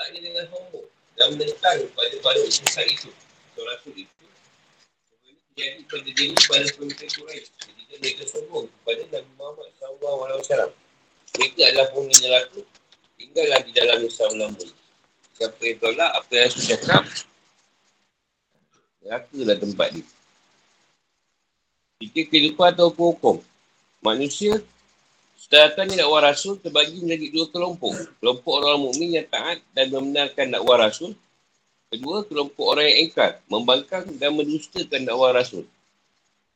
letaknya dengan homo dan menentang pada pada usaha itu. Surah Rasul itu. Jadi pada diri pada pemimpin Quraisy. Ketika mereka sombong kepada Nabi Muhammad SAW. Mereka adalah penghuni neraka. Tinggallah di dalam Islam lama. Siapa yang tolak apa yang sudah cakap. Neraka lah tempat dia. Jika kehidupan atau hukum. Manusia setelah dakwah Rasul terbagi menjadi dua kelompok. Kelompok orang mukmin yang taat dan membenarkan dakwah Rasul. Kedua, kelompok orang yang engkar, membangkang dan mendustakan dakwah Rasul.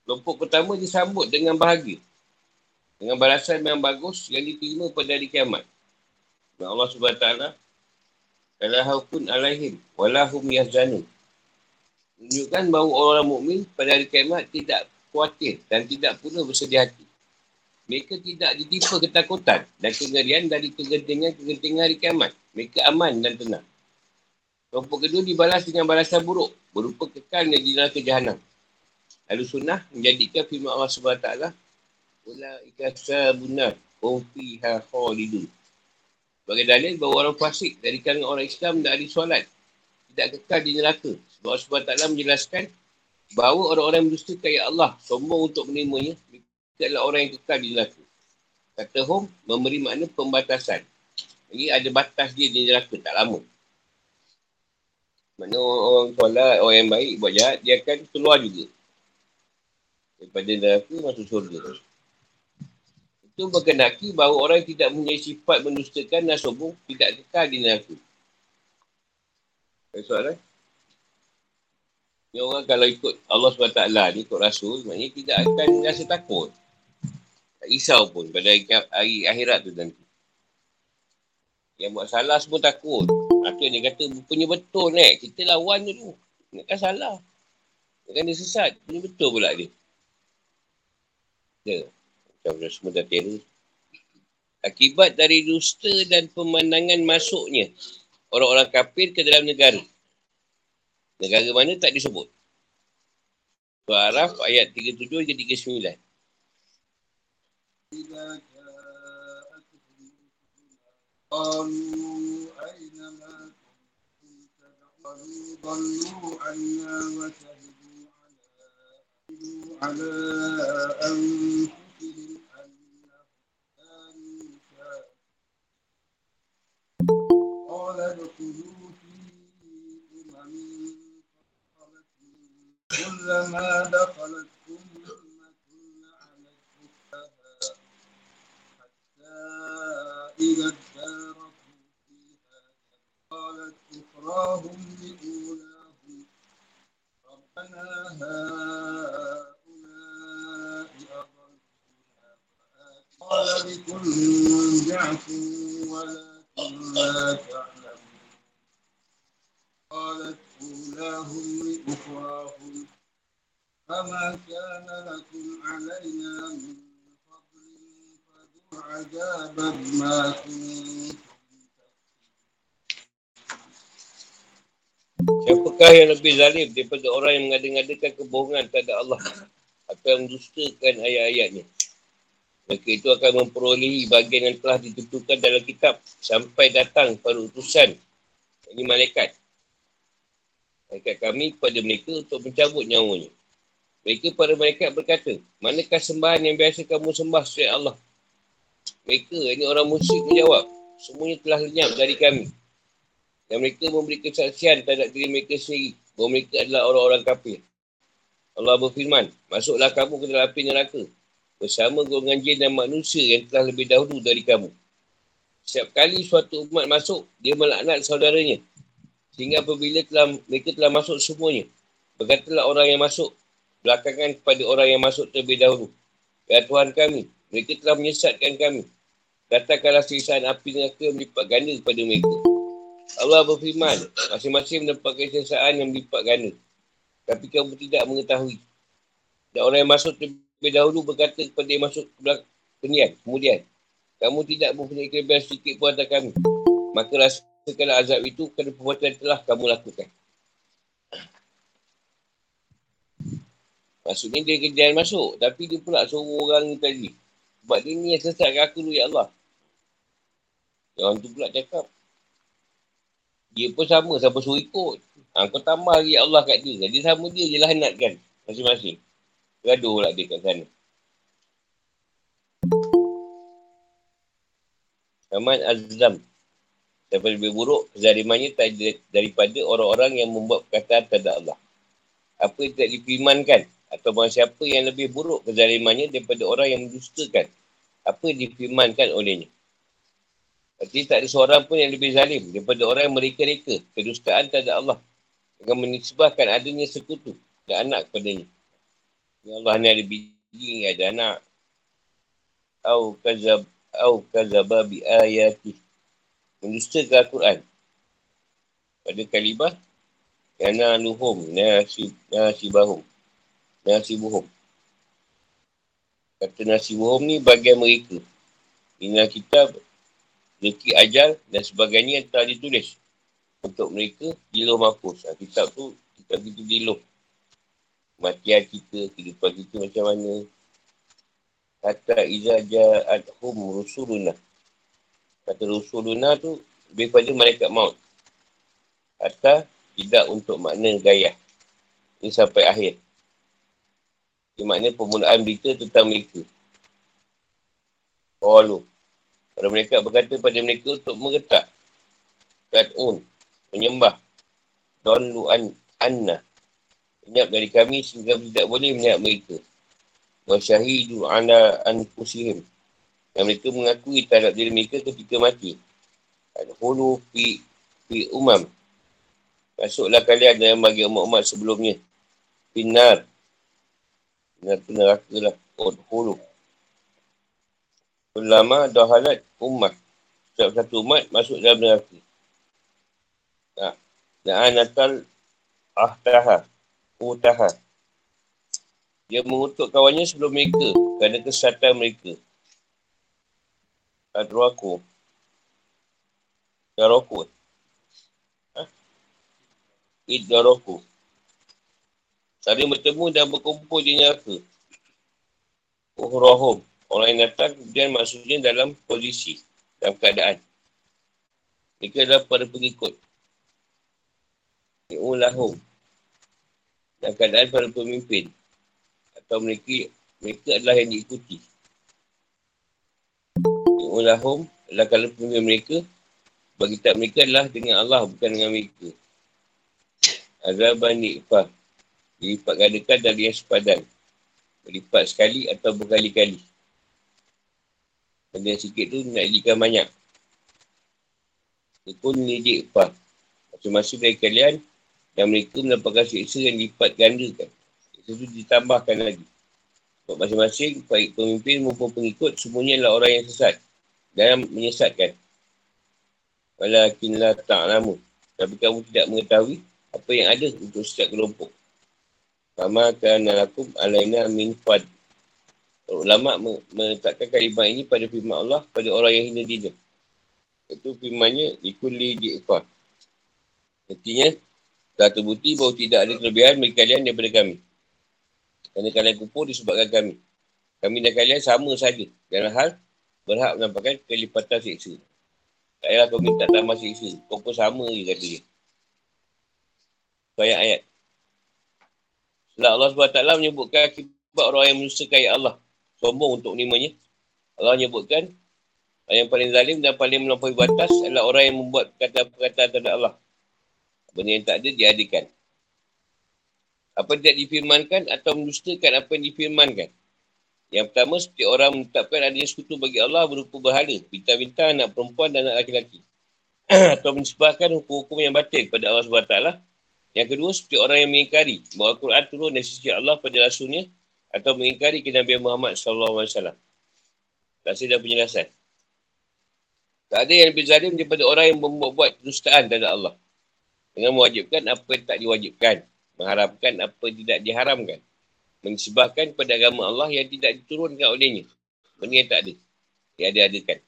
Kelompok pertama disambut dengan bahagia. Dengan balasan yang bagus yang diterima pada hari kiamat. Dan Allah SWT Kala haukun alaihim walahum yahzanu. Menunjukkan bahawa orang mukmin pada hari kiamat tidak khawatir dan tidak pula bersedih hati mereka tidak ditipu ketakutan dan kegerian dari kegentingan-kegentingan hari kiamat. Mereka aman dan tenang. Kelompok kedua dibalas dengan balasan buruk, berupa kekalnya di dalam kejahanan. Lalu sunnah menjadikan firman Allah SWT, Ula ikasa benar, kumfiha khalidun. Sebagai dalil bahawa orang fasik dari kalangan orang Islam dan ahli solat tidak kekal di neraka. Sebab Allah SWT menjelaskan bahawa orang-orang yang mendustakan ya Allah sombong untuk menerimanya kita adalah orang yang kekal di neraka. Kata home, memberi makna pembatasan. Jadi ada batas dia di neraka, tak lama. Mana orang solat, orang yang baik buat jahat, dia akan keluar juga. Daripada neraka masuk surga. Itu berkenaki bahawa orang yang tidak mempunyai sifat mendustakan dan tidak kekal di neraka. Ada soalan? Ni orang kalau ikut Allah SWT ni, ikut Rasul, maknanya tidak akan rasa takut. Risau pun pada hari, hari akhirat tu nanti. Yang buat salah semua takut. Itu dia kata punya betul ni. Kita lawan dulu. Ingatkan salah. Ingatkan dia sesat. Punya betul pula dia. Ya. Macam semua dah terus. Akibat dari dusta dan pemandangan masuknya orang-orang kafir ke dalam negara. Negara mana tak disebut. Surah Araf ayat 37 hingga 39. إذا جاءتهم قالوا أين ما كنتم تدعون ضلوا عنا وشهدوا على على أنفسهم أنهم كانوا قال ادخلوا في أمم كلما دخلت إذا اداركوا فيها قالت أخراهم لأولاهم. ربنا هؤلاء أضلونا قال لكل ضعف ولكن لا تعلمون. قالت أولاهم لأخراهم. فما كان لكم علينا من عذابا ما Siapakah yang lebih zalim daripada orang yang mengadakan kebohongan kepada Allah atau yang mendustakan ayat-ayatnya? Maka itu akan memperolehi bagian yang telah ditentukan dalam kitab sampai datang pada utusan ini malaikat. Malaikat kami kepada mereka untuk mencabut nyawanya. Mereka pada malaikat berkata, manakah sembahan yang biasa kamu sembah selain Allah? mereka, ini orang musyrik menjawab. Semuanya telah lenyap dari kami. Dan mereka memberi kesaksian terhadap diri mereka sendiri. Bahawa mereka adalah orang-orang kafir. Allah berfirman, masuklah kamu ke dalam api neraka. Bersama golongan jin dan manusia yang telah lebih dahulu dari kamu. Setiap kali suatu umat masuk, dia melaknat saudaranya. Sehingga apabila telah, mereka telah masuk semuanya. Berkatalah orang yang masuk belakangan kepada orang yang masuk terlebih dahulu. Ya Tuhan kami, mereka telah menyesatkan kami. Katakanlah sisaan api neraka melipat ganda kepada mereka. Allah berfirman, masing-masing mendapatkan sisaan yang melipat ganda. Tapi kamu tidak mengetahui. Dan orang yang masuk terlebih dahulu berkata kepada yang masuk ke belakang kemudian, kamu tidak mempunyai kelebihan sedikit pun atas kami. Maka rasakanlah azab itu kerana perbuatan telah kamu lakukan. Maksudnya dia kejadian masuk. Tapi dia pula suruh orang tadi. Sebab dia ni yang sesatkan aku dulu, Ya Allah. Yang orang tu pula cakap. Dia pun sama, siapa suruh ikut. Ha, kau tambah lagi Allah kat dia. Dia sama dia je lah kan. Masing-masing. Gaduh lah dia kat sana. Ahmad Azam. Siapa lebih buruk, kezalimannya tak daripada orang-orang yang membuat perkataan terhadap Allah. Apa yang tidak diperimankan atau siapa yang lebih buruk kezalimannya daripada orang yang mendustakan apa yang diperimankan olehnya. Berarti tak ada seorang pun yang lebih zalim daripada orang yang mereka-reka kedustaan terhadap Allah dengan menisbahkan adanya sekutu dan anak kepadanya. Ya Allah ni ada biji, ada anak. Au kazab au kazaba bi ayati. Mendustakan Al-Quran. Pada kalimah Yana luhum nasib nasibahum. Nasibuhum. Kata nasibuhum ni bagian mereka. Inilah kitab rezeki ajal dan sebagainya yang telah ditulis untuk mereka di loh mampus. Ha, kitab tu, kitab kita di loh. Matian kita, kehidupan kita macam mana. Kata iza ja'ad hum rusuluna. Kata rusuluna tu lebih pada malaikat maut. Kata tidak untuk makna gaya. Ini sampai akhir. Ini makna permulaan berita tentang mereka. Lu. Para mereka berkata pada mereka untuk mengetak. Kad'un. Menyembah. Don lu an anna. Menyap dari kami sehingga tidak boleh menyap mereka. Wa ala anfusihim. Yang mereka mengakui terhadap diri mereka ketika mati. Al-hulu fi, fi umam. Masuklah kalian dalam bagi umat-umat sebelumnya. Binar. Tu neraka lah. Hulu. Ulama dahalat umat. Setiap satu umat masuk dalam neraka. Tak. Na'anatal ahtaha. Utaha. Dia mengutuk kawannya sebelum mereka. Kerana kesesatan mereka. Adruaku. Daroku. Iddaroku. Saling bertemu dan berkumpul di neraka. Uhrahum. Orang yang datang kemudian maksudnya dalam posisi. Dalam keadaan. Mereka adalah para pengikut. Ulahum. Dalam keadaan para pemimpin. Atau mereka mereka adalah yang diikuti. Ulahum adalah kalau pemimpin mereka. Bagi tak mereka adalah dengan Allah bukan dengan mereka. Azaban nikfah. Dilipat gandakan dari yang sepadan. Berlipat sekali atau berkali-kali. Benda yang sikit tu nak jadikan banyak. Itu pun nidik fah. Masing-masing dari kalian dan mereka mendapatkan siksa yang lipat gandakan. Siksa tu ditambahkan lagi. Sebab masing-masing, baik pemimpin maupun pengikut, semuanya adalah orang yang sesat. Dan menyesatkan. Walakinlah ta'lamu. Tapi kamu tidak mengetahui apa yang ada untuk setiap kelompok. Sama kerana lakum alaina min fad. Ulama meletakkan kalimah ini pada firman Allah pada orang yang hina diri. Itu firmannya ikuli di'ifah. Artinya, telah terbukti bahawa tidak ada kelebihan bagi kalian daripada kami. Kerana kalian kumpul disebabkan kami. Kami dan kalian sama saja. Dalam hal berhak menampakkan kelipatan siksa. Tak payah kau minta tambah siksa. Kau pun sama je kata dia. Ayat-ayat. Setelah Allah SWT menyebutkan akibat orang yang menyusahkan ayat Allah. Sombong untuk menerimanya. Allah menyebutkan yang paling zalim dan paling melampaui batas adalah orang yang membuat kata-kata terhadap Allah. Benda yang tak ada diadakan. Apa tidak difirmankan atau mendustakan apa yang difirmankan. Yang pertama, setiap orang menetapkan adanya sekutu bagi Allah berupa berhala, bintang-bintang, anak perempuan dan anak laki-laki. atau menyebabkan hukum-hukum yang batin kepada Allah SWT yang kedua, seperti orang yang mengingkari bahawa Al-Quran turun dari sisi Allah pada Rasulnya atau mengingkari Nabi Muhammad SAW. Kasih dan penjelasan. Tak ada yang lebih zalim daripada orang yang membuat-buat kedustaan dari Allah. Dengan mewajibkan apa yang tak diwajibkan. Mengharapkan apa yang tidak diharamkan. Menyebabkan kepada agama Allah yang tidak diturunkan olehnya. Benda yang tak ada. Yang ada-adakan.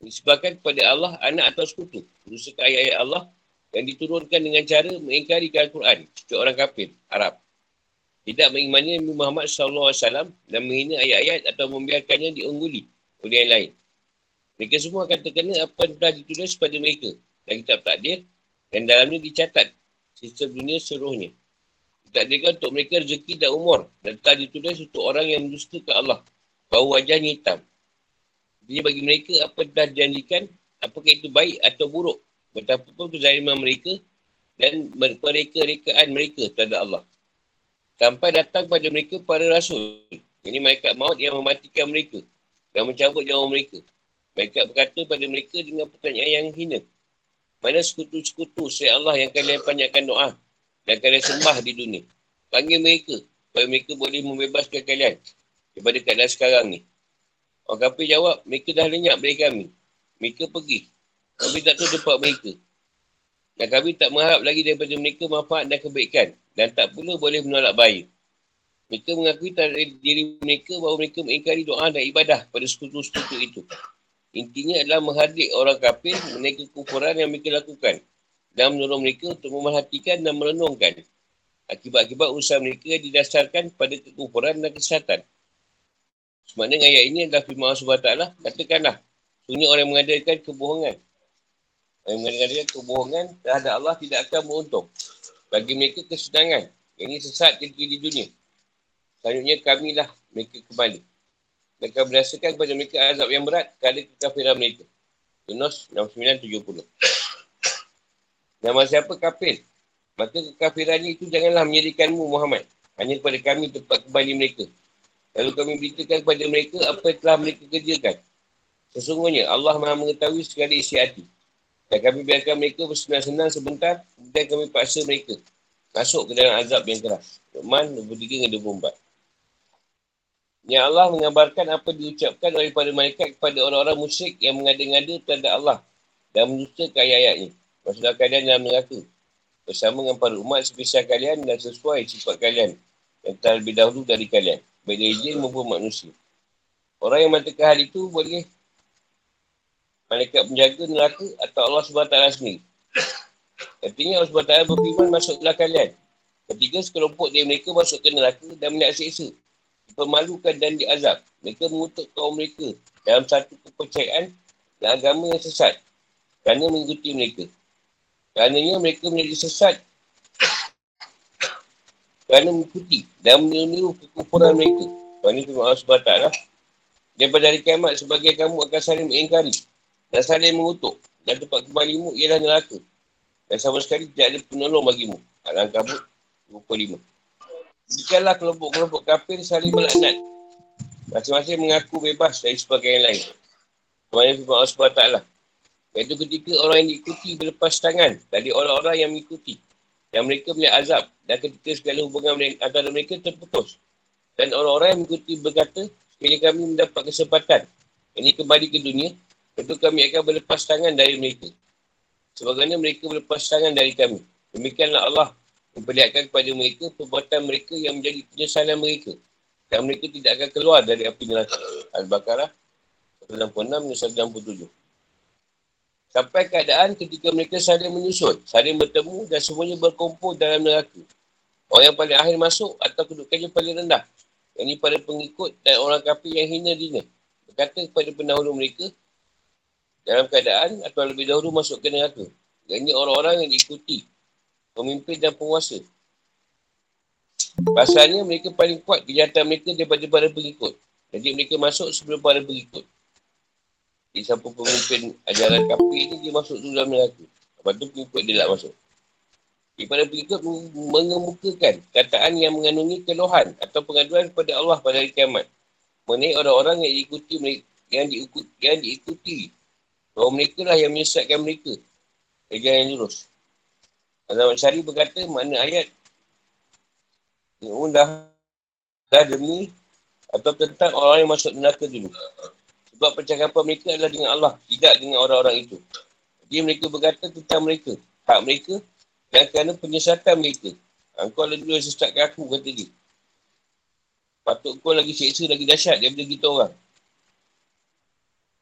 Menyebabkan kepada Allah anak atau sekutu. Menyebabkan ayat-ayat Allah yang diturunkan dengan cara mengingkari Al-Quran seperti orang kafir Arab. Tidak mengimani Nabi Muhammad SAW dan menghina ayat-ayat atau membiarkannya diungguli oleh yang lain. Mereka semua akan terkena apa yang telah ditulis pada mereka dan kitab takdir Yang dalamnya dicatat. Sistem dunia seluruhnya. Ditakdirkan untuk mereka rezeki dan umur. Dan tak ditulis untuk orang yang mendusta ke Allah. Bau wajahnya hitam. Jadi bagi mereka apa telah dijanjikan, apakah itu baik atau buruk. Betapa pun kezaliman mereka dan mereka-rekaan mereka terhadap Allah. Sampai datang pada mereka para rasul. Ini malaikat maut yang mematikan mereka dan mencabut nyawa mereka. Mereka berkata pada mereka dengan pertanyaan yang hina. Mana sekutu-sekutu saya Allah yang kalian banyakkan doa dan kalian sembah di dunia. Panggil mereka supaya mereka boleh membebaskan kalian daripada keadaan sekarang ni. Orang kafir jawab, mereka dah lenyap dari kami. Mereka pergi. Kami tak tahu tempat mereka. Dan kami tak mengharap lagi daripada mereka manfaat dan kebaikan. Dan tak pula boleh menolak bayi. Mereka mengakui dari diri mereka bahawa mereka mengingkari doa dan ibadah pada sekutu-sekutu itu. Intinya adalah menghadik orang kafir mengenai kekufuran yang mereka lakukan. Dan menolong mereka untuk memerhatikan dan merenungkan. Akibat-akibat usaha mereka didasarkan pada kekufuran dan kesihatan. Sebenarnya ayat ini adalah firman Allah SWT. Katakanlah, sunyi orang mengadakan kebohongan. Yang mengadakan kebohongan terhadap Allah tidak akan beruntung. Bagi mereka kesenangan. Ini sesat ketika di dunia. Selanjutnya kamilah mereka kembali. Mereka berasakan kepada mereka azab yang berat kerana kekafiran mereka. Yunus 69-70. Nama siapa kafir? Maka kekafirannya itu janganlah menjadikanmu Muhammad. Hanya kepada kami tempat kembali mereka. Lalu kami beritakan kepada mereka apa yang telah mereka kerjakan. Sesungguhnya Allah maha mengetahui segala isi hati. Dan kami biarkan mereka bersenang-senang sebentar. Kemudian kami paksa mereka. Masuk ke dalam azab yang keras. Luqman 23 dan 24. Yang Allah mengabarkan apa diucapkan oleh para malaikat kepada orang-orang musyrik yang mengada-ngada terhadap Allah. Dan menutup ayat-ayatnya. Maksudnya kalian dalam neraka. Bersama dengan para umat sebesar kalian dan sesuai sifat kalian. Yang telah lebih dahulu dari kalian baik dari jin maupun manusia. Orang yang mengatakan hal itu boleh malaikat penjaga neraka atau Allah SWT sendiri. Artinya Allah SWT berfirman masuklah kalian. Ketiga sekelompok dari mereka masuk ke neraka dan melihat seksa. Dipermalukan dan diazab. Mereka mengutuk kaum mereka dalam satu kepercayaan dan agama yang sesat. Kerana mengikuti mereka. Kerana mereka menjadi sesat kerana mengikuti dan meniru kekufuran mereka. Tuhan ini firman Allah SWT lah. Daripada hari kiamat sebagai kamu akan saling mengingkari dan saling mengutuk. Dan tempat kembalimu ialah neraka. Dan sama sekali tidak ada penolong bagimu. Al-Ankabut 25. Jikalah kelompok-kelompok kafir saling melaknat. Masing-masing mengaku bebas dari sebagai yang lain. Ini firman Allah SWT. Iaitu ketika orang yang diikuti berlepas tangan dari orang-orang yang mengikuti yang mereka melihat azab dan ketika segala hubungan antara mereka terputus. Dan orang-orang yang mengikuti berkata, sekiranya kami mendapat kesempatan ini kembali ke dunia, tentu kami akan berlepas tangan dari mereka. Sebagainya mereka berlepas tangan dari kami. Demikianlah Allah memperlihatkan kepada mereka perbuatan mereka yang menjadi penyesalan mereka. Dan mereka tidak akan keluar dari api neraka. Al-Baqarah 96-97. Sampai keadaan ketika mereka saling menyusul, saling bertemu dan semuanya berkumpul dalam neraka. Orang yang paling akhir masuk atau kedudukannya paling rendah. Yang ini pada pengikut dan orang kafir yang hina dina. Berkata kepada pendahulu mereka dalam keadaan atau lebih dahulu masuk ke neraka. Yang ini orang-orang yang diikuti pemimpin dan penguasa. Pasalnya mereka paling kuat kejahatan mereka daripada para pengikut. Jadi mereka masuk sebelum para pengikut. Jadi siapa pemimpin ajaran kafir ni dia masuk tu dalam neraka. Lepas tu pengikut dia tak masuk. Jadi pada pengikut mengemukakan kataan yang mengandungi keluhan atau pengaduan kepada Allah pada hari kiamat. Mengenai orang-orang yang diikuti yang diikuti, yang diikuti. Bahawa mereka lah yang menyesatkan mereka. Dari yang lurus. Azam Syari berkata mana ayat yang dah, dah demi atau tentang orang yang masuk neraka dulu. Sebab percakapan mereka adalah dengan Allah, tidak dengan orang-orang itu. Jadi mereka berkata tentang mereka, hak mereka, dan kerana penyesatan mereka. Engkau lebih sesat ke aku, kata dia. Patut kau lagi seksa, lagi dahsyat daripada kita orang.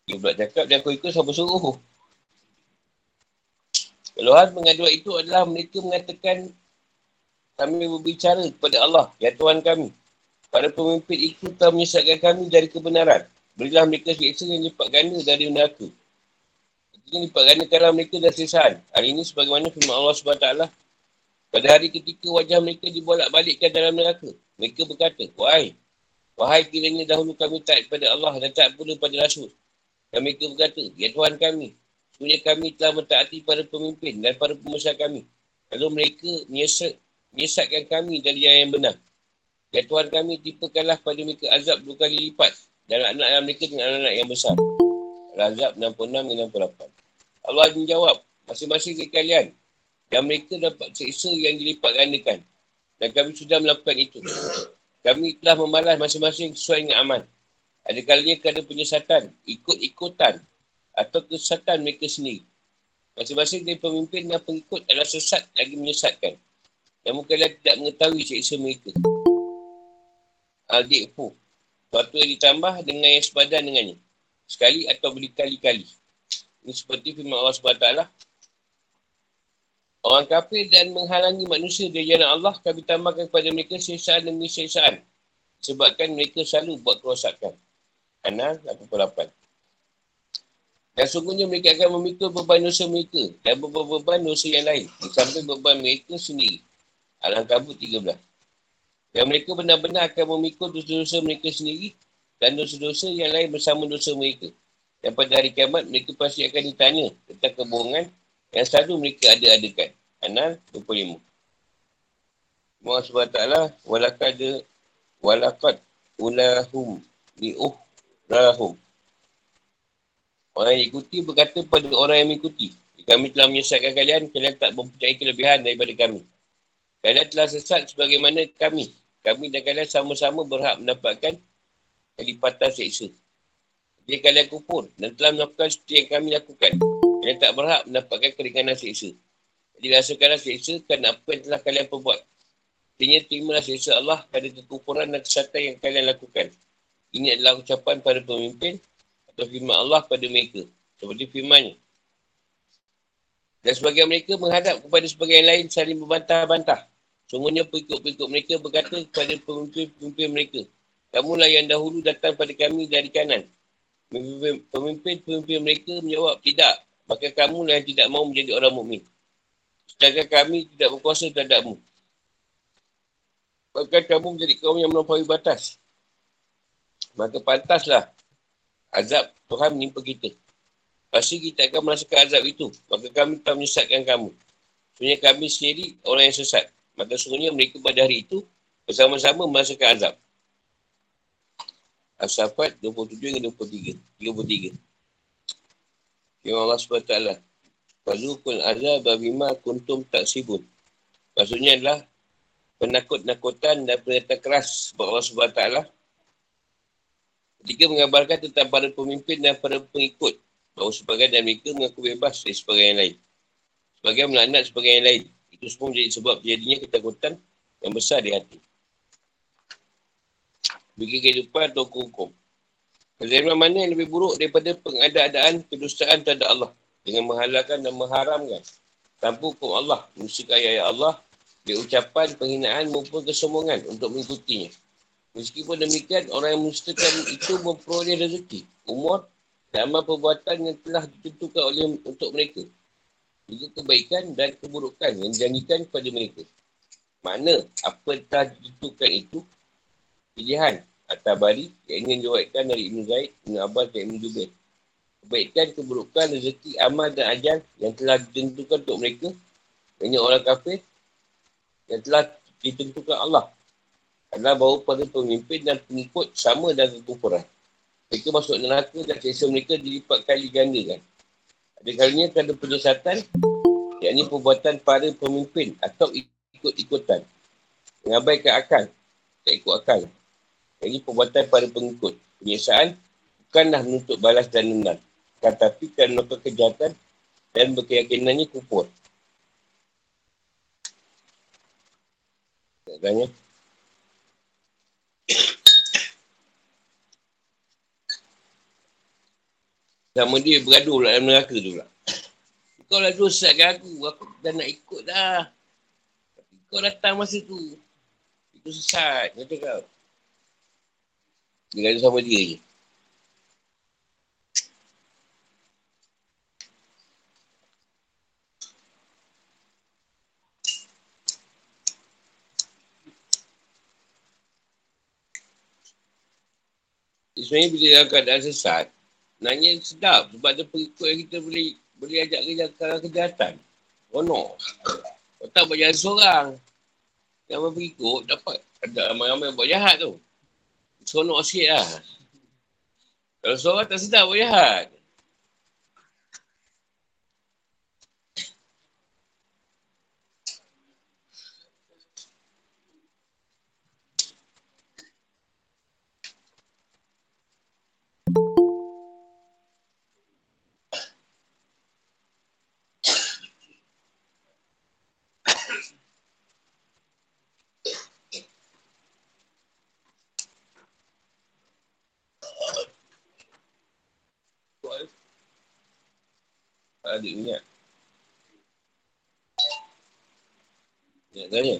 Dia pula cakap, dan kau ikut siapa suruh. Keluhan mengaduan itu adalah mereka mengatakan kami berbicara kepada Allah, ya Tuhan kami. Para pemimpin itu telah menyesatkan kami dari kebenaran. Berilah mereka seksa yang lipat ganda dari neraka. Ini lipat gandakanlah mereka dan sesahan. Hari ini sebagaimana firman Allah SWT. Pada hari ketika wajah mereka dibolak balikkan dalam neraka. Mereka berkata, Wahai, wahai kiranya dahulu kami tak kepada Allah dan tak pula pada Rasul. Dan mereka berkata, Ya Tuhan kami, sebenarnya kami telah mentaati para pemimpin dan para pemusah kami. Lalu mereka menyesat, menyesatkan kami dari yang benar. Ya Tuhan kami, tipakanlah pada mereka azab dua kali lipat. Dan anak-anak mereka dengan anak-anak yang besar. Al-Azab 66 dan 68. Allah menjawab, masing-masing ke kalian. Dan mereka dapat seksa yang dilipat gandakan. Dan kami sudah melakukan itu. Kami telah membalas masing-masing sesuai dengan aman. Ada kalanya kerana penyesatan, ikut-ikutan atau kesesatan mereka sendiri. Masing-masing dari pemimpin dan pengikut adalah sesat lagi menyesatkan. Namun kalian tidak mengetahui seksa mereka. Al-Di'fu. Suatu yang ditambah dengan yang sepadan dengannya. Sekali atau berkali-kali. Ini seperti firman Allah SWT. Orang kafir dan menghalangi manusia dari jalan Allah, kami tambahkan kepada mereka sesaan demi sesaan. Sebabkan mereka selalu buat kerosakan. Anal 88. Dan sungguhnya mereka akan memikul beban dosa mereka dan beban-beban dosa yang lain. Sampai beban mereka sendiri. Al-Ankabut 13. Dan mereka benar-benar akan memikul dosa-dosa mereka sendiri dan dosa-dosa yang lain bersama dosa mereka. Dan pada hari kiamat, mereka pasti akan ditanya tentang kebohongan yang selalu mereka ada-adakan. Anal 25. Allah SWT, walakad, walakad ulahum li'uh rahum. Orang yang ikuti berkata pada orang yang mengikuti. Kami telah menyesatkan kalian, kalian tak mempunyai kelebihan daripada kami. Kalian telah sesat sebagaimana kami kami dan kalian sama-sama berhak mendapatkan kelipatan seksa. Jika kalian kufur dan telah melakukan seperti yang kami lakukan, kalian tak berhak mendapatkan keringanan seksa. Jadi rasakanlah seksa kerana apa yang telah kalian perbuat. Artinya terimalah seksa Allah pada kekufuran dan kesatuan yang kalian lakukan. Ini adalah ucapan para pemimpin atau firman Allah pada mereka. Seperti firmannya. Dan sebagian mereka menghadap kepada sebagian lain saling berbantah-bantah. Sungguhnya pengikut-pengikut mereka berkata kepada pemimpin-pemimpin mereka, Kamulah yang dahulu datang pada kami dari kanan. Pemimpin-pemimpin mereka menjawab, tidak. Maka kamulah yang tidak mahu menjadi orang mukmin. Sedangkan kami tidak berkuasa terhadapmu. Bahkan kamu menjadi kaum yang melampaui batas. Maka pantaslah azab Tuhan menimpa kita. Pasti kita akan merasakan azab itu. Maka kami tak menyesatkan kamu. Sebenarnya kami sendiri orang yang sesat. Maka sungguhnya mereka pada hari itu bersama-sama merasakan azab. As-Safat 27 hingga 23. 33. Ya Allah SWT. Fazukul azab bima kuntum tak sibun. Maksudnya adalah penakut-nakutan dan pernyataan keras sebab Allah SWT. Ketika mengabarkan tentang para pemimpin dan para pengikut. Bahawa sebagian dan mereka mengaku bebas dari sebagian yang lain. Sebagian melaknat sebagian yang lain. Itu semua menjadi sebab terjadinya ketakutan yang besar di hati. Bagi kehidupan atau hukum. Kezaliman mana yang lebih buruk daripada pengada-adaan kedustaan terhadap Allah dengan menghalalkan dan mengharamkan tanpa hukum Allah, musik ayat Allah, di ucapan penghinaan maupun kesombongan untuk mengikutinya. Meskipun demikian, orang yang menstakan itu memperoleh rezeki, umur dan amal perbuatan yang telah ditentukan oleh untuk mereka juga kebaikan dan keburukan yang dijanjikan kepada mereka. Mana apa telah ditentukan itu pilihan atau bari yang ingin diwakilkan dari Ibn Zaid, Ibn Abbas dan Ibn Jubair. Kebaikan, keburukan, rezeki, amal dan ajal yang telah ditentukan untuk mereka banyak orang kafir yang telah ditentukan Allah adalah bahawa pada pemimpin dan pengikut sama dan kekufuran. Mereka masuk neraka dan kisah mereka dilipat kali ganda kan. Ada kalinya kerana penyesatan, yakni perbuatan para pemimpin atau ikut-ikutan. Mengabaikan akal, tak ikut akal. Jadi perbuatan para pengikut. Penyesaan bukanlah menuntut balas dan dendam. Tetapi kerana kejahatan dan berkeyakinannya kupur. Tanya. Sama dia bergaduh pula dalam neraka tu pula. Kau lah dosa kan aku. Aku dah nak ikut dah. Tapi kau datang masa tu. Itu sesat. Kata kau. Dia kata sama dia je. Sebenarnya bila dalam keadaan sesat nanya sedap sebab ada pengikut yang kita boleh boleh ajak kerja ke kejahatan. Kono. Kau tak buat jahat seorang. Yang pengikut dapat ada ramai-ramai buat jahat tu. Seronok sikit lah. Kalau seorang tak sedap buat jahat. Adik ingat. Ingat tanya.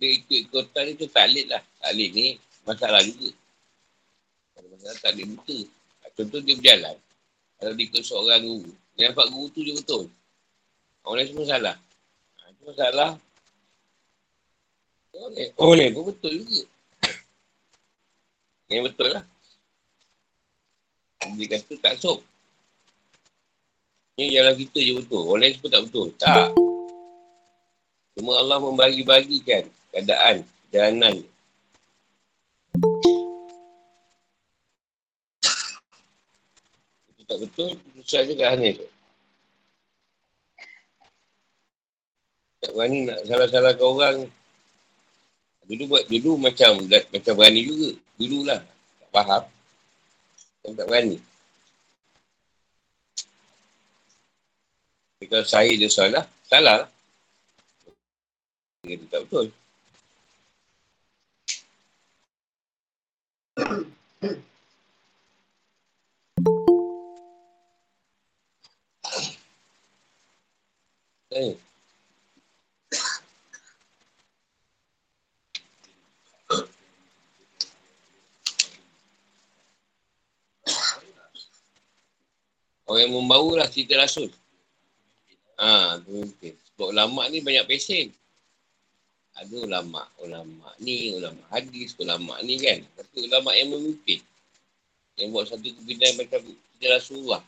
Dia ikut ikutan itu taklid lah. Taklid ni masalah juga. Masalah taklid buta. Contoh dia berjalan. Kalau dia ikut seorang guru. Yang dapat guru tu je betul. Orang lain semua salah. Ha, itu masalah. Oleh, oleh pun betul juga. Yang betul lah. Dia kata tak sok. Ini jalan kita je betul. Orang lain semua tak betul. Tak. Cuma Allah membagi-bagikan keadaan. Itu tak betul, susah juga hanya tu. Tak berani nak salah-salahkan orang. Dulu buat dulu macam macam berani juga. Dulu lah. Tak faham. Tak, tak berani. Tapi kalau saya dia salah, salah lah. Dia tak betul. Hey. Orang yang membawa lah cerita rasul. Ha, mungkin. Sebab ulama' ni banyak pesen. Ada ulama' ulama' ni, ulama' hadis, ulama' ni kan. Tapi ulama' yang memimpin. Yang buat satu kebinaan macam cerita Rasulullah.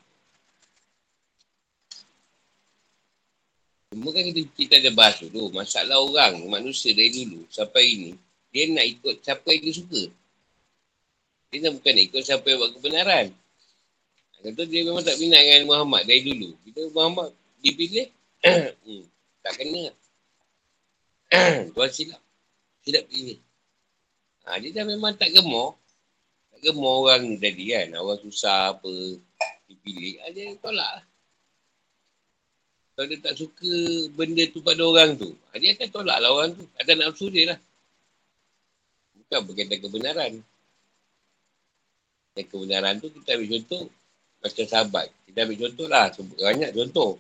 Cuma kan kita, kita ada bahas dulu. Masalah orang, manusia dari dulu sampai ini. Dia nak ikut siapa yang dia suka. Dia bukan nak ikut siapa yang buat kebenaran. Contoh dia memang tak minat dengan Muhammad dari dulu. Kita Muhammad dipilih, hmm, tak kena. Tuan silap. Silap pilih. Ha, dia dah memang tak gemar. Tak gemar orang tadi kan. Orang susah apa dipilih. Ha, dia tolak lah. Kalau dia tak suka benda tu pada orang tu, ha, dia akan tolak lah orang tu. Ada nafsu dia lah. Bukan berkaitan kebenaran. Dan kebenaran tu kita ambil contoh macam sahabat. Kita ambil contoh lah. Banyak contoh.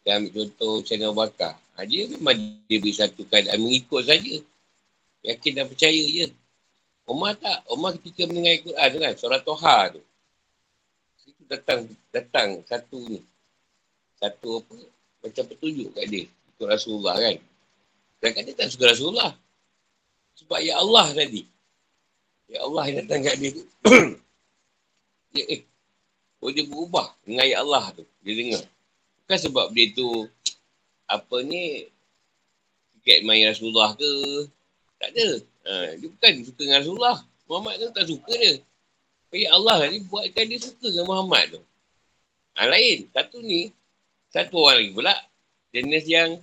Kita ambil contoh Sayyidina Abu Bakar. Ha, dia memang dia beri satu keadaan mengikut saja. Yakin dan percaya je. Umar tak. Umar ketika mendengar Quran tu kan. Surah Toha tu. Itu datang datang satu ni. Satu apa. Macam petunjuk kat dia. Ikut Rasulullah kan. Dan dia tak suka Rasulullah. Sebab Ya Allah tadi. Ya Allah yang datang kat dia tu. dia, eh, Oh dia berubah dengan ayat Allah tu. Dia dengar. Bukan sebab dia tu apa ni sikit main Rasulullah ke. Tak ada. Ha, dia bukan suka dengan Rasulullah. Muhammad tu tak suka dia. Ayat Allah ni buatkan dia suka dengan Muhammad tu. Ha, lain. Satu ni. Satu orang lagi pula. Jenis yang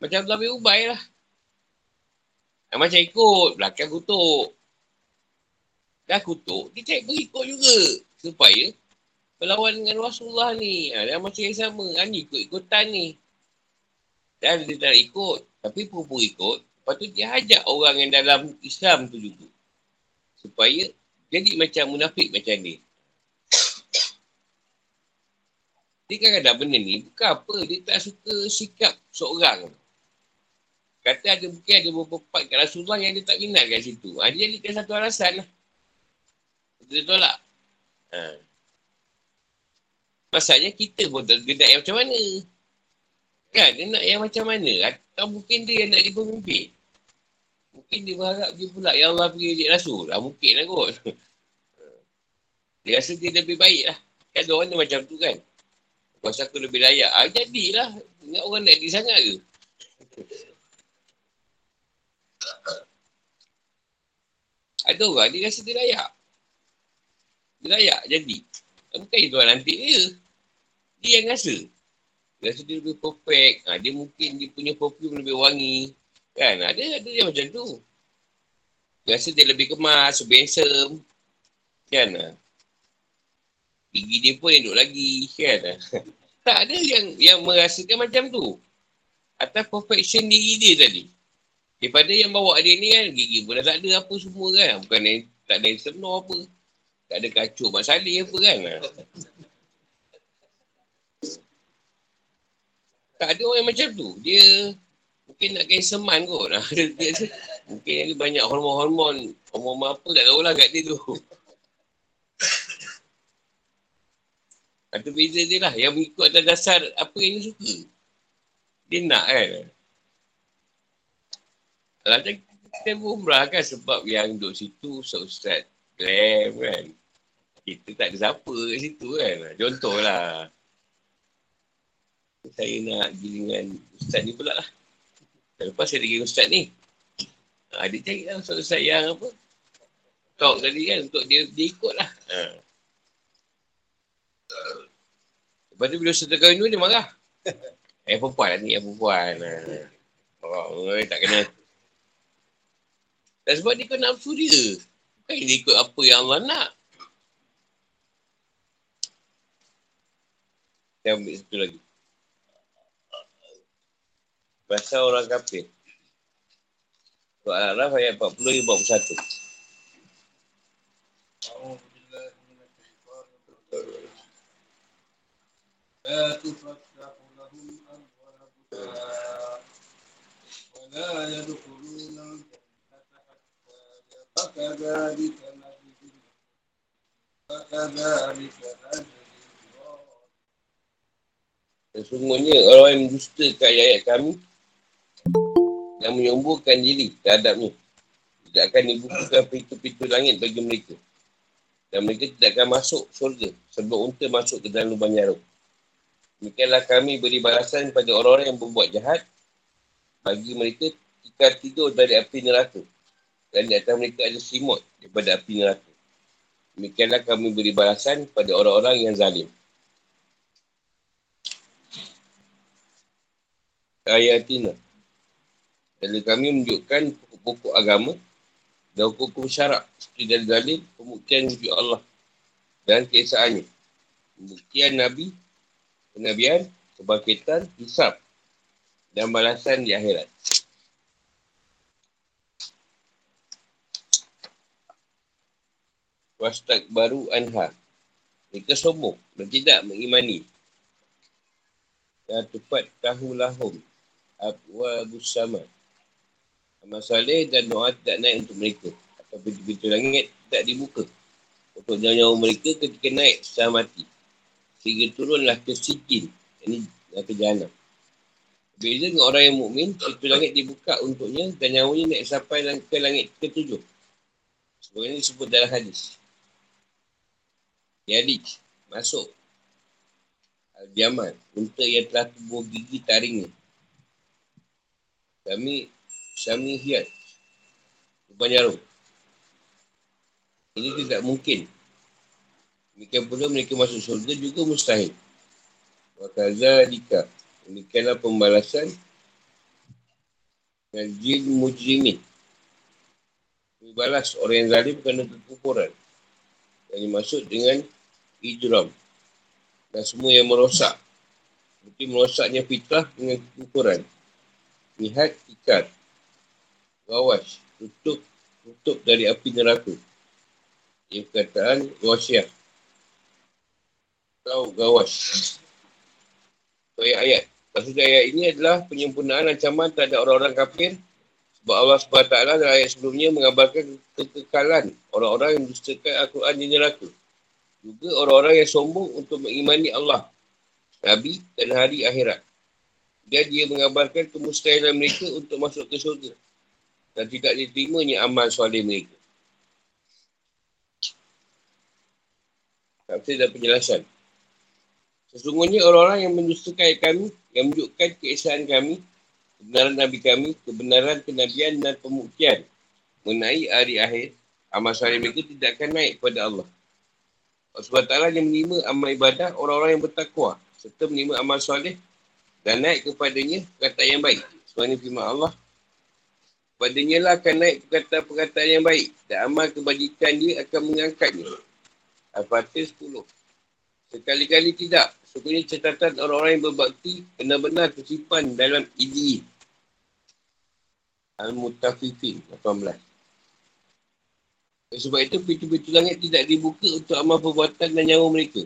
macam lebih ubay lah. Ha, macam ikut. Belakang kutuk. Dah kutuk. Dia cari berikut juga supaya berlawan dengan Rasulullah ni. Ha, dia macam yang sama. Ha, ni ikut-ikutan ni. Dan dia tak ikut. Tapi pun-pun ikut. Lepas tu dia ajak orang yang dalam Islam tu juga. Supaya jadi macam munafik macam ni. Dia kan ada benda ni. Bukan apa. Dia tak suka sikap seorang. Kata ada mungkin ada beberapa part kat Rasulullah yang dia tak minat kat situ. Ha, dia jadikan satu alasan lah. Dia tolak. Ha. Masalahnya kita pun nak yang macam mana. Kan? Dia nak yang macam mana? Atau mungkin dia yang nak jadi pemimpin. Mungkin dia berharap dia pula yang Allah pergi jadi rasul. Ha, mungkin lah kot. Dia rasa dia lebih baik lah. Kan ada orang dia macam tu kan. Kuasa aku lebih layak. Ah, jadilah. Ingat orang nak jadi sangat ke? Ada orang dia rasa dia layak. Dia layak jadi. Itu orang nanti dia. Dia yang rasa. Dia rasa dia lebih perfect. Ha, dia mungkin dia punya perfume lebih wangi. Kan? Ada ada yang macam tu. Dia rasa dia lebih kemas, lebih handsome. Kan? Ha? Gigi dia pun hidup lagi. Kan? Ha? tak ada yang yang merasakan macam tu. Atas perfection diri dia tadi. Daripada yang bawa dia ni kan, gigi pun dah tak ada apa semua kan. Bukan yang, tak ada yang sebenar apa. Tak ada kacau Mak Salih apa kan. Tak ada orang yang macam tu. Dia mungkin nak kaya seman kot. mungkin ada banyak hormon-hormon. Hormon apa tak tahulah kat dia tu. Itu beza dia lah. Yang mengikut atas dasar apa yang dia suka. Dia nak kan. Kalau kita umrah kan sebab yang duduk situ Ustaz Glam kan. Kita tak ada siapa kat situ kan. Contohlah. Saya nak pergi dengan Ustaz ni pula lah. Lepas saya pergi Ustaz ni. Ha, dia cari lah Ustaz-Ustaz yang apa. Talk tadi kan untuk dia, dia ikut lah. Ha. Lepas tu bila Ustaz kahwin tu dia marah. Eh perempuan lah ni, eh perempuan. Ha. Oh, tak kena. Dan sebab dia kau nafsu dia. Bukan dia ikut apa yang Allah nak. Saya ambil satu lagi. Bahasa orang kafir. Surah Al-Araf ayat 40 hingga 41. لا تفتح لهم أبواب ولا يدخلون الجنة حتى فكذلك نجزي فكذلك نجزي Sesungguhnya orang yang mendustakan ayat kami yang menyembuhkan diri terhadapnya tidak akan dibukakan pintu-pintu langit bagi mereka dan mereka tidak akan masuk surga sebelum unta masuk ke dalam lubang jarum. Demikianlah kami beri balasan kepada orang-orang yang berbuat jahat bagi mereka jika tidur dari api neraka dan di atas mereka ada simut daripada api neraka. Demikianlah kami beri balasan kepada orang-orang yang zalim. Ayatina. Lalu kami menunjukkan pokok-pokok agama dan hukum syarak seperti dari dalil pembuktian wujud Allah dan keesaannya. Pembuktian Nabi, penabian, kebangkitan, hisap dan balasan di akhirat. Wastak baru anha. Mereka sombong dan tidak mengimani. Dan tepat tahu lahum. Abwa busama. Amal salih dan doa tidak naik untuk mereka. Atau pintu-pintu langit tidak dibuka. Untuk nyawa mereka ketika naik setelah mati. Sehingga turunlah ke sikin. Ini ke jahanam. Beza dengan orang yang mukmin, pintu langit dibuka untuknya dan nyawanya naik sampai ke langit ketujuh. Sebagainya disebut dalam hadis. Yadij, masuk. Al-Jamal, unta yang telah tubuh gigi taringnya. Kami Syami Hiat. Tuban Jarum. Ini tidak mungkin. Demikian pula mereka masuk surga juga mustahil. Wakaza dika. Demikianlah pembalasan dengan jin mujrimin. Balas orang yang zalim kerana kekufuran. Yang dimaksud dengan ijram. Dan semua yang merosak. Seperti merosaknya fitrah dengan kekufuran. Nihat ikat. Gawas, tutup, tutup dari api neraka. Ia perkataan wasiah. Tahu gawas. So, ayat-ayat. Maksud ayat ini adalah penyempurnaan ancaman terhadap orang-orang kafir sebab Allah SWT dalam ayat sebelumnya mengabarkan kekekalan orang-orang yang mendustakan Al-Quran di neraka Juga orang-orang yang sombong untuk mengimani Allah, Nabi dan hari akhirat. Dan dia mengabarkan kemustahilan mereka untuk masuk ke surga. Dan tidak diterimanya amal soalim mereka. Tafsir dan penjelasan. Sesungguhnya orang-orang yang mendustakan kami, yang menunjukkan keesaan kami, kebenaran Nabi kami, kebenaran kenabian dan pembuktian mengenai hari akhir, amal soleh mereka tidak akan naik kepada Allah. Allah SWT yang menerima amal ibadah orang-orang yang bertakwa serta menerima amal soleh dan naik kepadanya perkataan yang baik. Sebenarnya firman Allah, Padanya lah akan naik perkataan-perkataan yang baik dan amal kebajikan dia akan mengangkatnya. Al-Fatih 10. Sekali-kali tidak. Sesungguhnya catatan orang-orang yang berbakti benar-benar tersimpan dalam idi. Al-Mutafifin 18. Sebab itu pintu-pintu langit tidak dibuka untuk amal perbuatan dan nyawa mereka.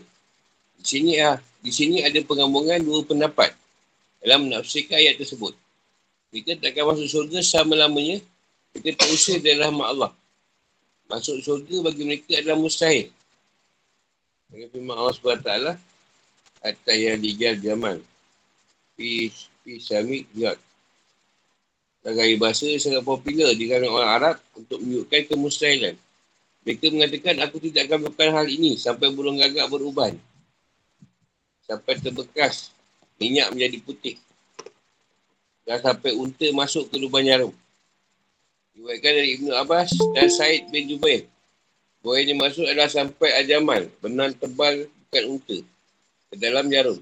Di sini ah, di sini ada penggabungan dua pendapat dalam menafsirkan ayat tersebut. Mereka tak akan masuk syurga selama-lamanya. Mereka terusir dari rahmat Allah. Masuk syurga bagi mereka adalah mustahil. Bagi firman Allah SWT, Hatta yang digal zaman. Fi, fi sami jad. Gaya bahasa sangat popular di kalangan orang Arab untuk menunjukkan kemustahilan. Mereka mengatakan, aku tidak akan melakukan hal ini sampai burung gagak beruban. Sampai terbekas, minyak menjadi putih. Dan sampai unta masuk ke lubang jarum. Diwakilkan dari Ibn Abbas dan Said bin Jubair. Buah yang masuk adalah sampai ajaman. Benang tebal bukan unta. Ke dalam jarum.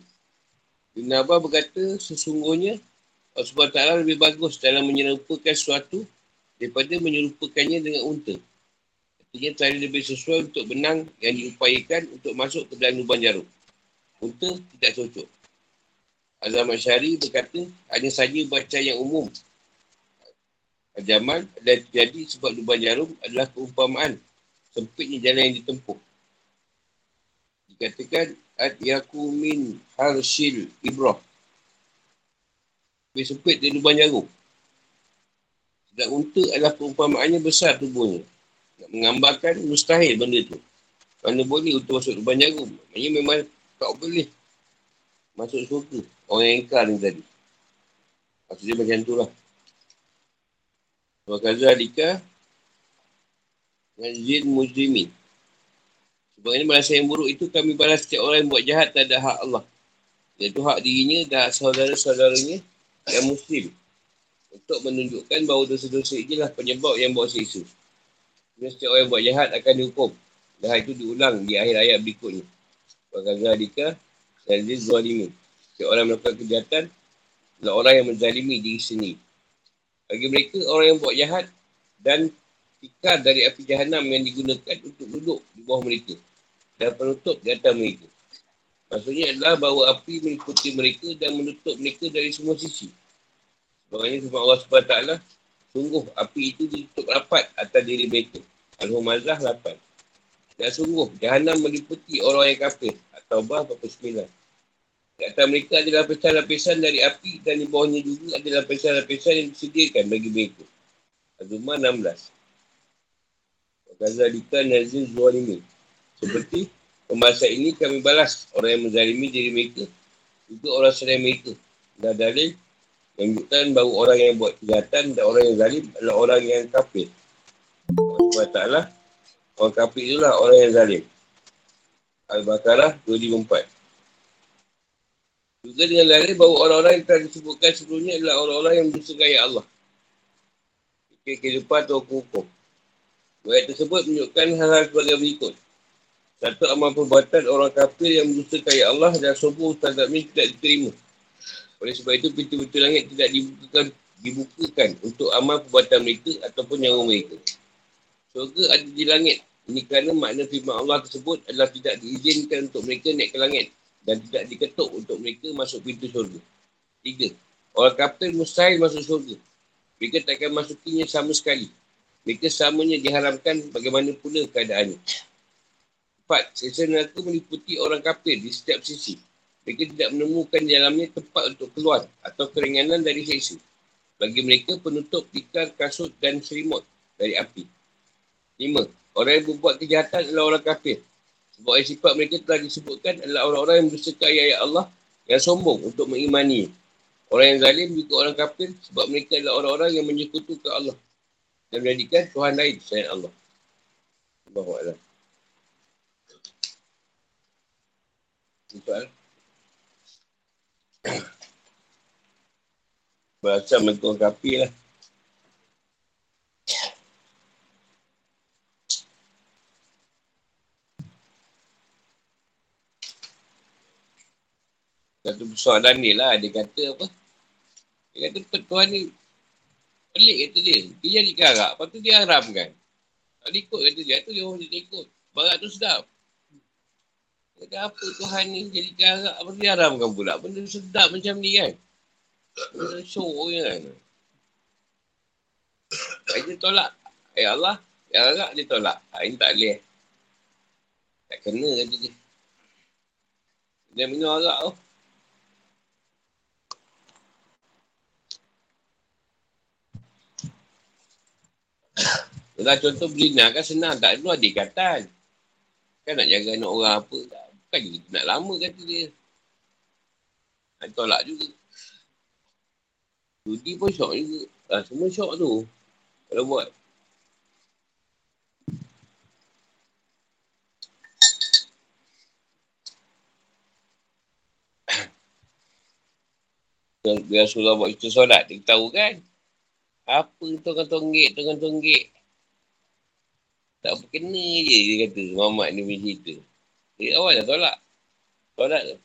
Ibn Abba berkata sesungguhnya Allah SWT lebih bagus dalam menyerupakan sesuatu daripada menyerupakannya dengan unta. Artinya tadi lebih sesuai untuk benang yang diupayakan untuk masuk ke dalam lubang jarum. Unta tidak cocok. Azam Syari berkata hanya saja baca yang umum. Ajaman dan terjadi sebab lubang jarum adalah keumpamaan sempitnya jalan yang ditempuh. Dikatakan Ad-Yaku min Harshil Ibrah. Lebih sempit dari lubang jarum. Sedang unta adalah perumpamaannya besar tubuhnya. Nak menggambarkan mustahil benda tu. Mana boleh untuk masuk lubang jarum. Maksudnya memang tak boleh masuk surga. Orang yang ingkar ni tadi. Maksudnya macam tu lah. Wakaza Adika Nazir Mujrimin. Sebab ini balasan yang buruk itu kami balas setiap orang yang buat jahat tak ada hak Allah. Iaitu hak dirinya dan saudara-saudaranya yang Muslim. Untuk menunjukkan bahawa dosa-dosa ini lah penyebab yang buat seisu. Kemudian setiap orang buat jahat akan dihukum. Dan itu diulang di akhir ayat berikutnya. Bahkan Zadika, Nazir Zualimin. Setiap orang melakukan kejahatan adalah orang yang menzalimi diri sendiri. Bagi mereka, orang yang buat jahat dan tikar dari api jahanam yang digunakan untuk duduk di bawah mereka dan penutup di atas mereka. Maksudnya adalah bahawa api mengikuti mereka dan menutup mereka dari semua sisi. Sebabnya sebab Allah SWT, sungguh api itu ditutup rapat atas diri mereka. Al-Humazah 8. Dan sungguh, jahanam meliputi orang yang kafir. Atau bah 49. Di atas mereka adalah lapisan-lapisan dari api dan di bawahnya juga adalah lapisan-lapisan yang disediakan bagi mereka. Azumah 16. Kazalika nazil zualimi. Seperti pembahasan ini kami balas orang yang menzalimi diri mereka. Juga orang selain mereka. Dan dalil menunjukkan bahawa orang yang buat kejahatan dan orang yang zalim adalah orang yang kafir. Ta'ala orang kafir itulah orang yang zalim. Al-Baqarah 254. Juga dengan dalil bahawa orang-orang yang telah disebutkan sebelumnya adalah orang-orang yang bersukai Allah. Kehidupan atau hukum-hukum. Ayat tersebut menunjukkan hal-hal sebagai berikut. Satu amal perbuatan orang kafir yang ayat Allah dan terhadap ini tidak diterima. Oleh sebab itu, pintu-pintu langit tidak dibukakan, dibukakan untuk amal perbuatan mereka ataupun nyawa mereka. Surga ada di langit. Ini kerana makna firman Allah tersebut adalah tidak diizinkan untuk mereka naik ke langit dan tidak diketuk untuk mereka masuk pintu surga. Tiga. Orang kafir mustahil masuk surga. Mereka tak akan masukinya sama sekali. Mereka samanya diharamkan bagaimana pula keadaannya. Empat, sisa neraka meliputi orang kafir di setiap sisi. Mereka tidak menemukan di dalamnya tempat untuk keluar atau keringanan dari sisa. Bagi mereka penutup tikar, kasut dan selimut dari api. Lima, orang yang berbuat kejahatan adalah orang kafir. Sebab sifat mereka telah disebutkan adalah orang-orang yang berdustakan ayat-ayat Allah yang sombong untuk mengimani. Orang yang zalim juga orang kafir sebab mereka adalah orang-orang yang menyekutukan Allah dan menjadikan Tuhan lain selain Allah. Allah Soal. Berasa mentua kapi lah. Satu persoalan ni lah, dia kata apa? Dia kata Tuhan ni pelik kata dia. Dia jadi karak, lepas tu dia haramkan. Tak ikut kata dia, tu dia orang dia ikut. Barat tu sedap. Kata apa Tuhan ni jadi garak apa dia haramkan pula. Benda sedap macam ni kan. Benda syok kan. Dia tolak. Ya Allah. Ya Allah dia tolak. Ha, ini tak boleh. Tak kena kata dia. Dia minum arak tu. Kalau contoh berlina kan senang. Tak ada ikatan. Kan nak jaga anak orang apa. Tak. Bukan kita nak lama kata dia. Nak tolak juga. Judi pun syok juga. Ha, semua syok tu. Kalau buat. Biar surah buat itu solat, dia tahu kan? Apa tonggak-tonggak, tonggak-tonggak. Tak berkena je dia kata, Muhammad ni punya cerita. Dari awal dah tolak. Tolak tu.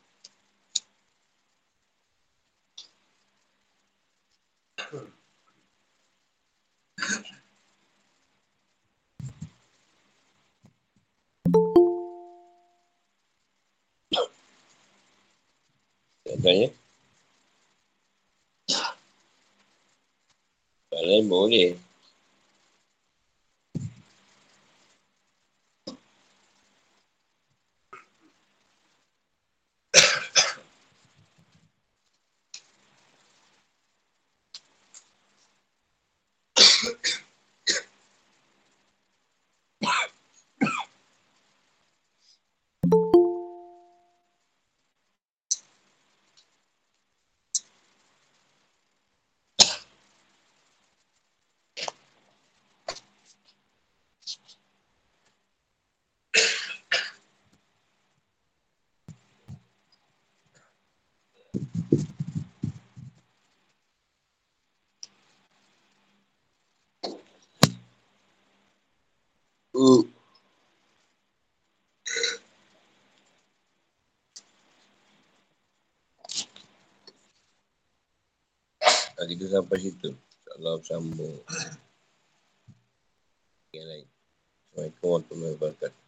Tanya. Lain boleh. Kita sampai situ. InsyaAllah sambung. Yang lain. Assalamualaikum warahmatullahi wabarakatuh.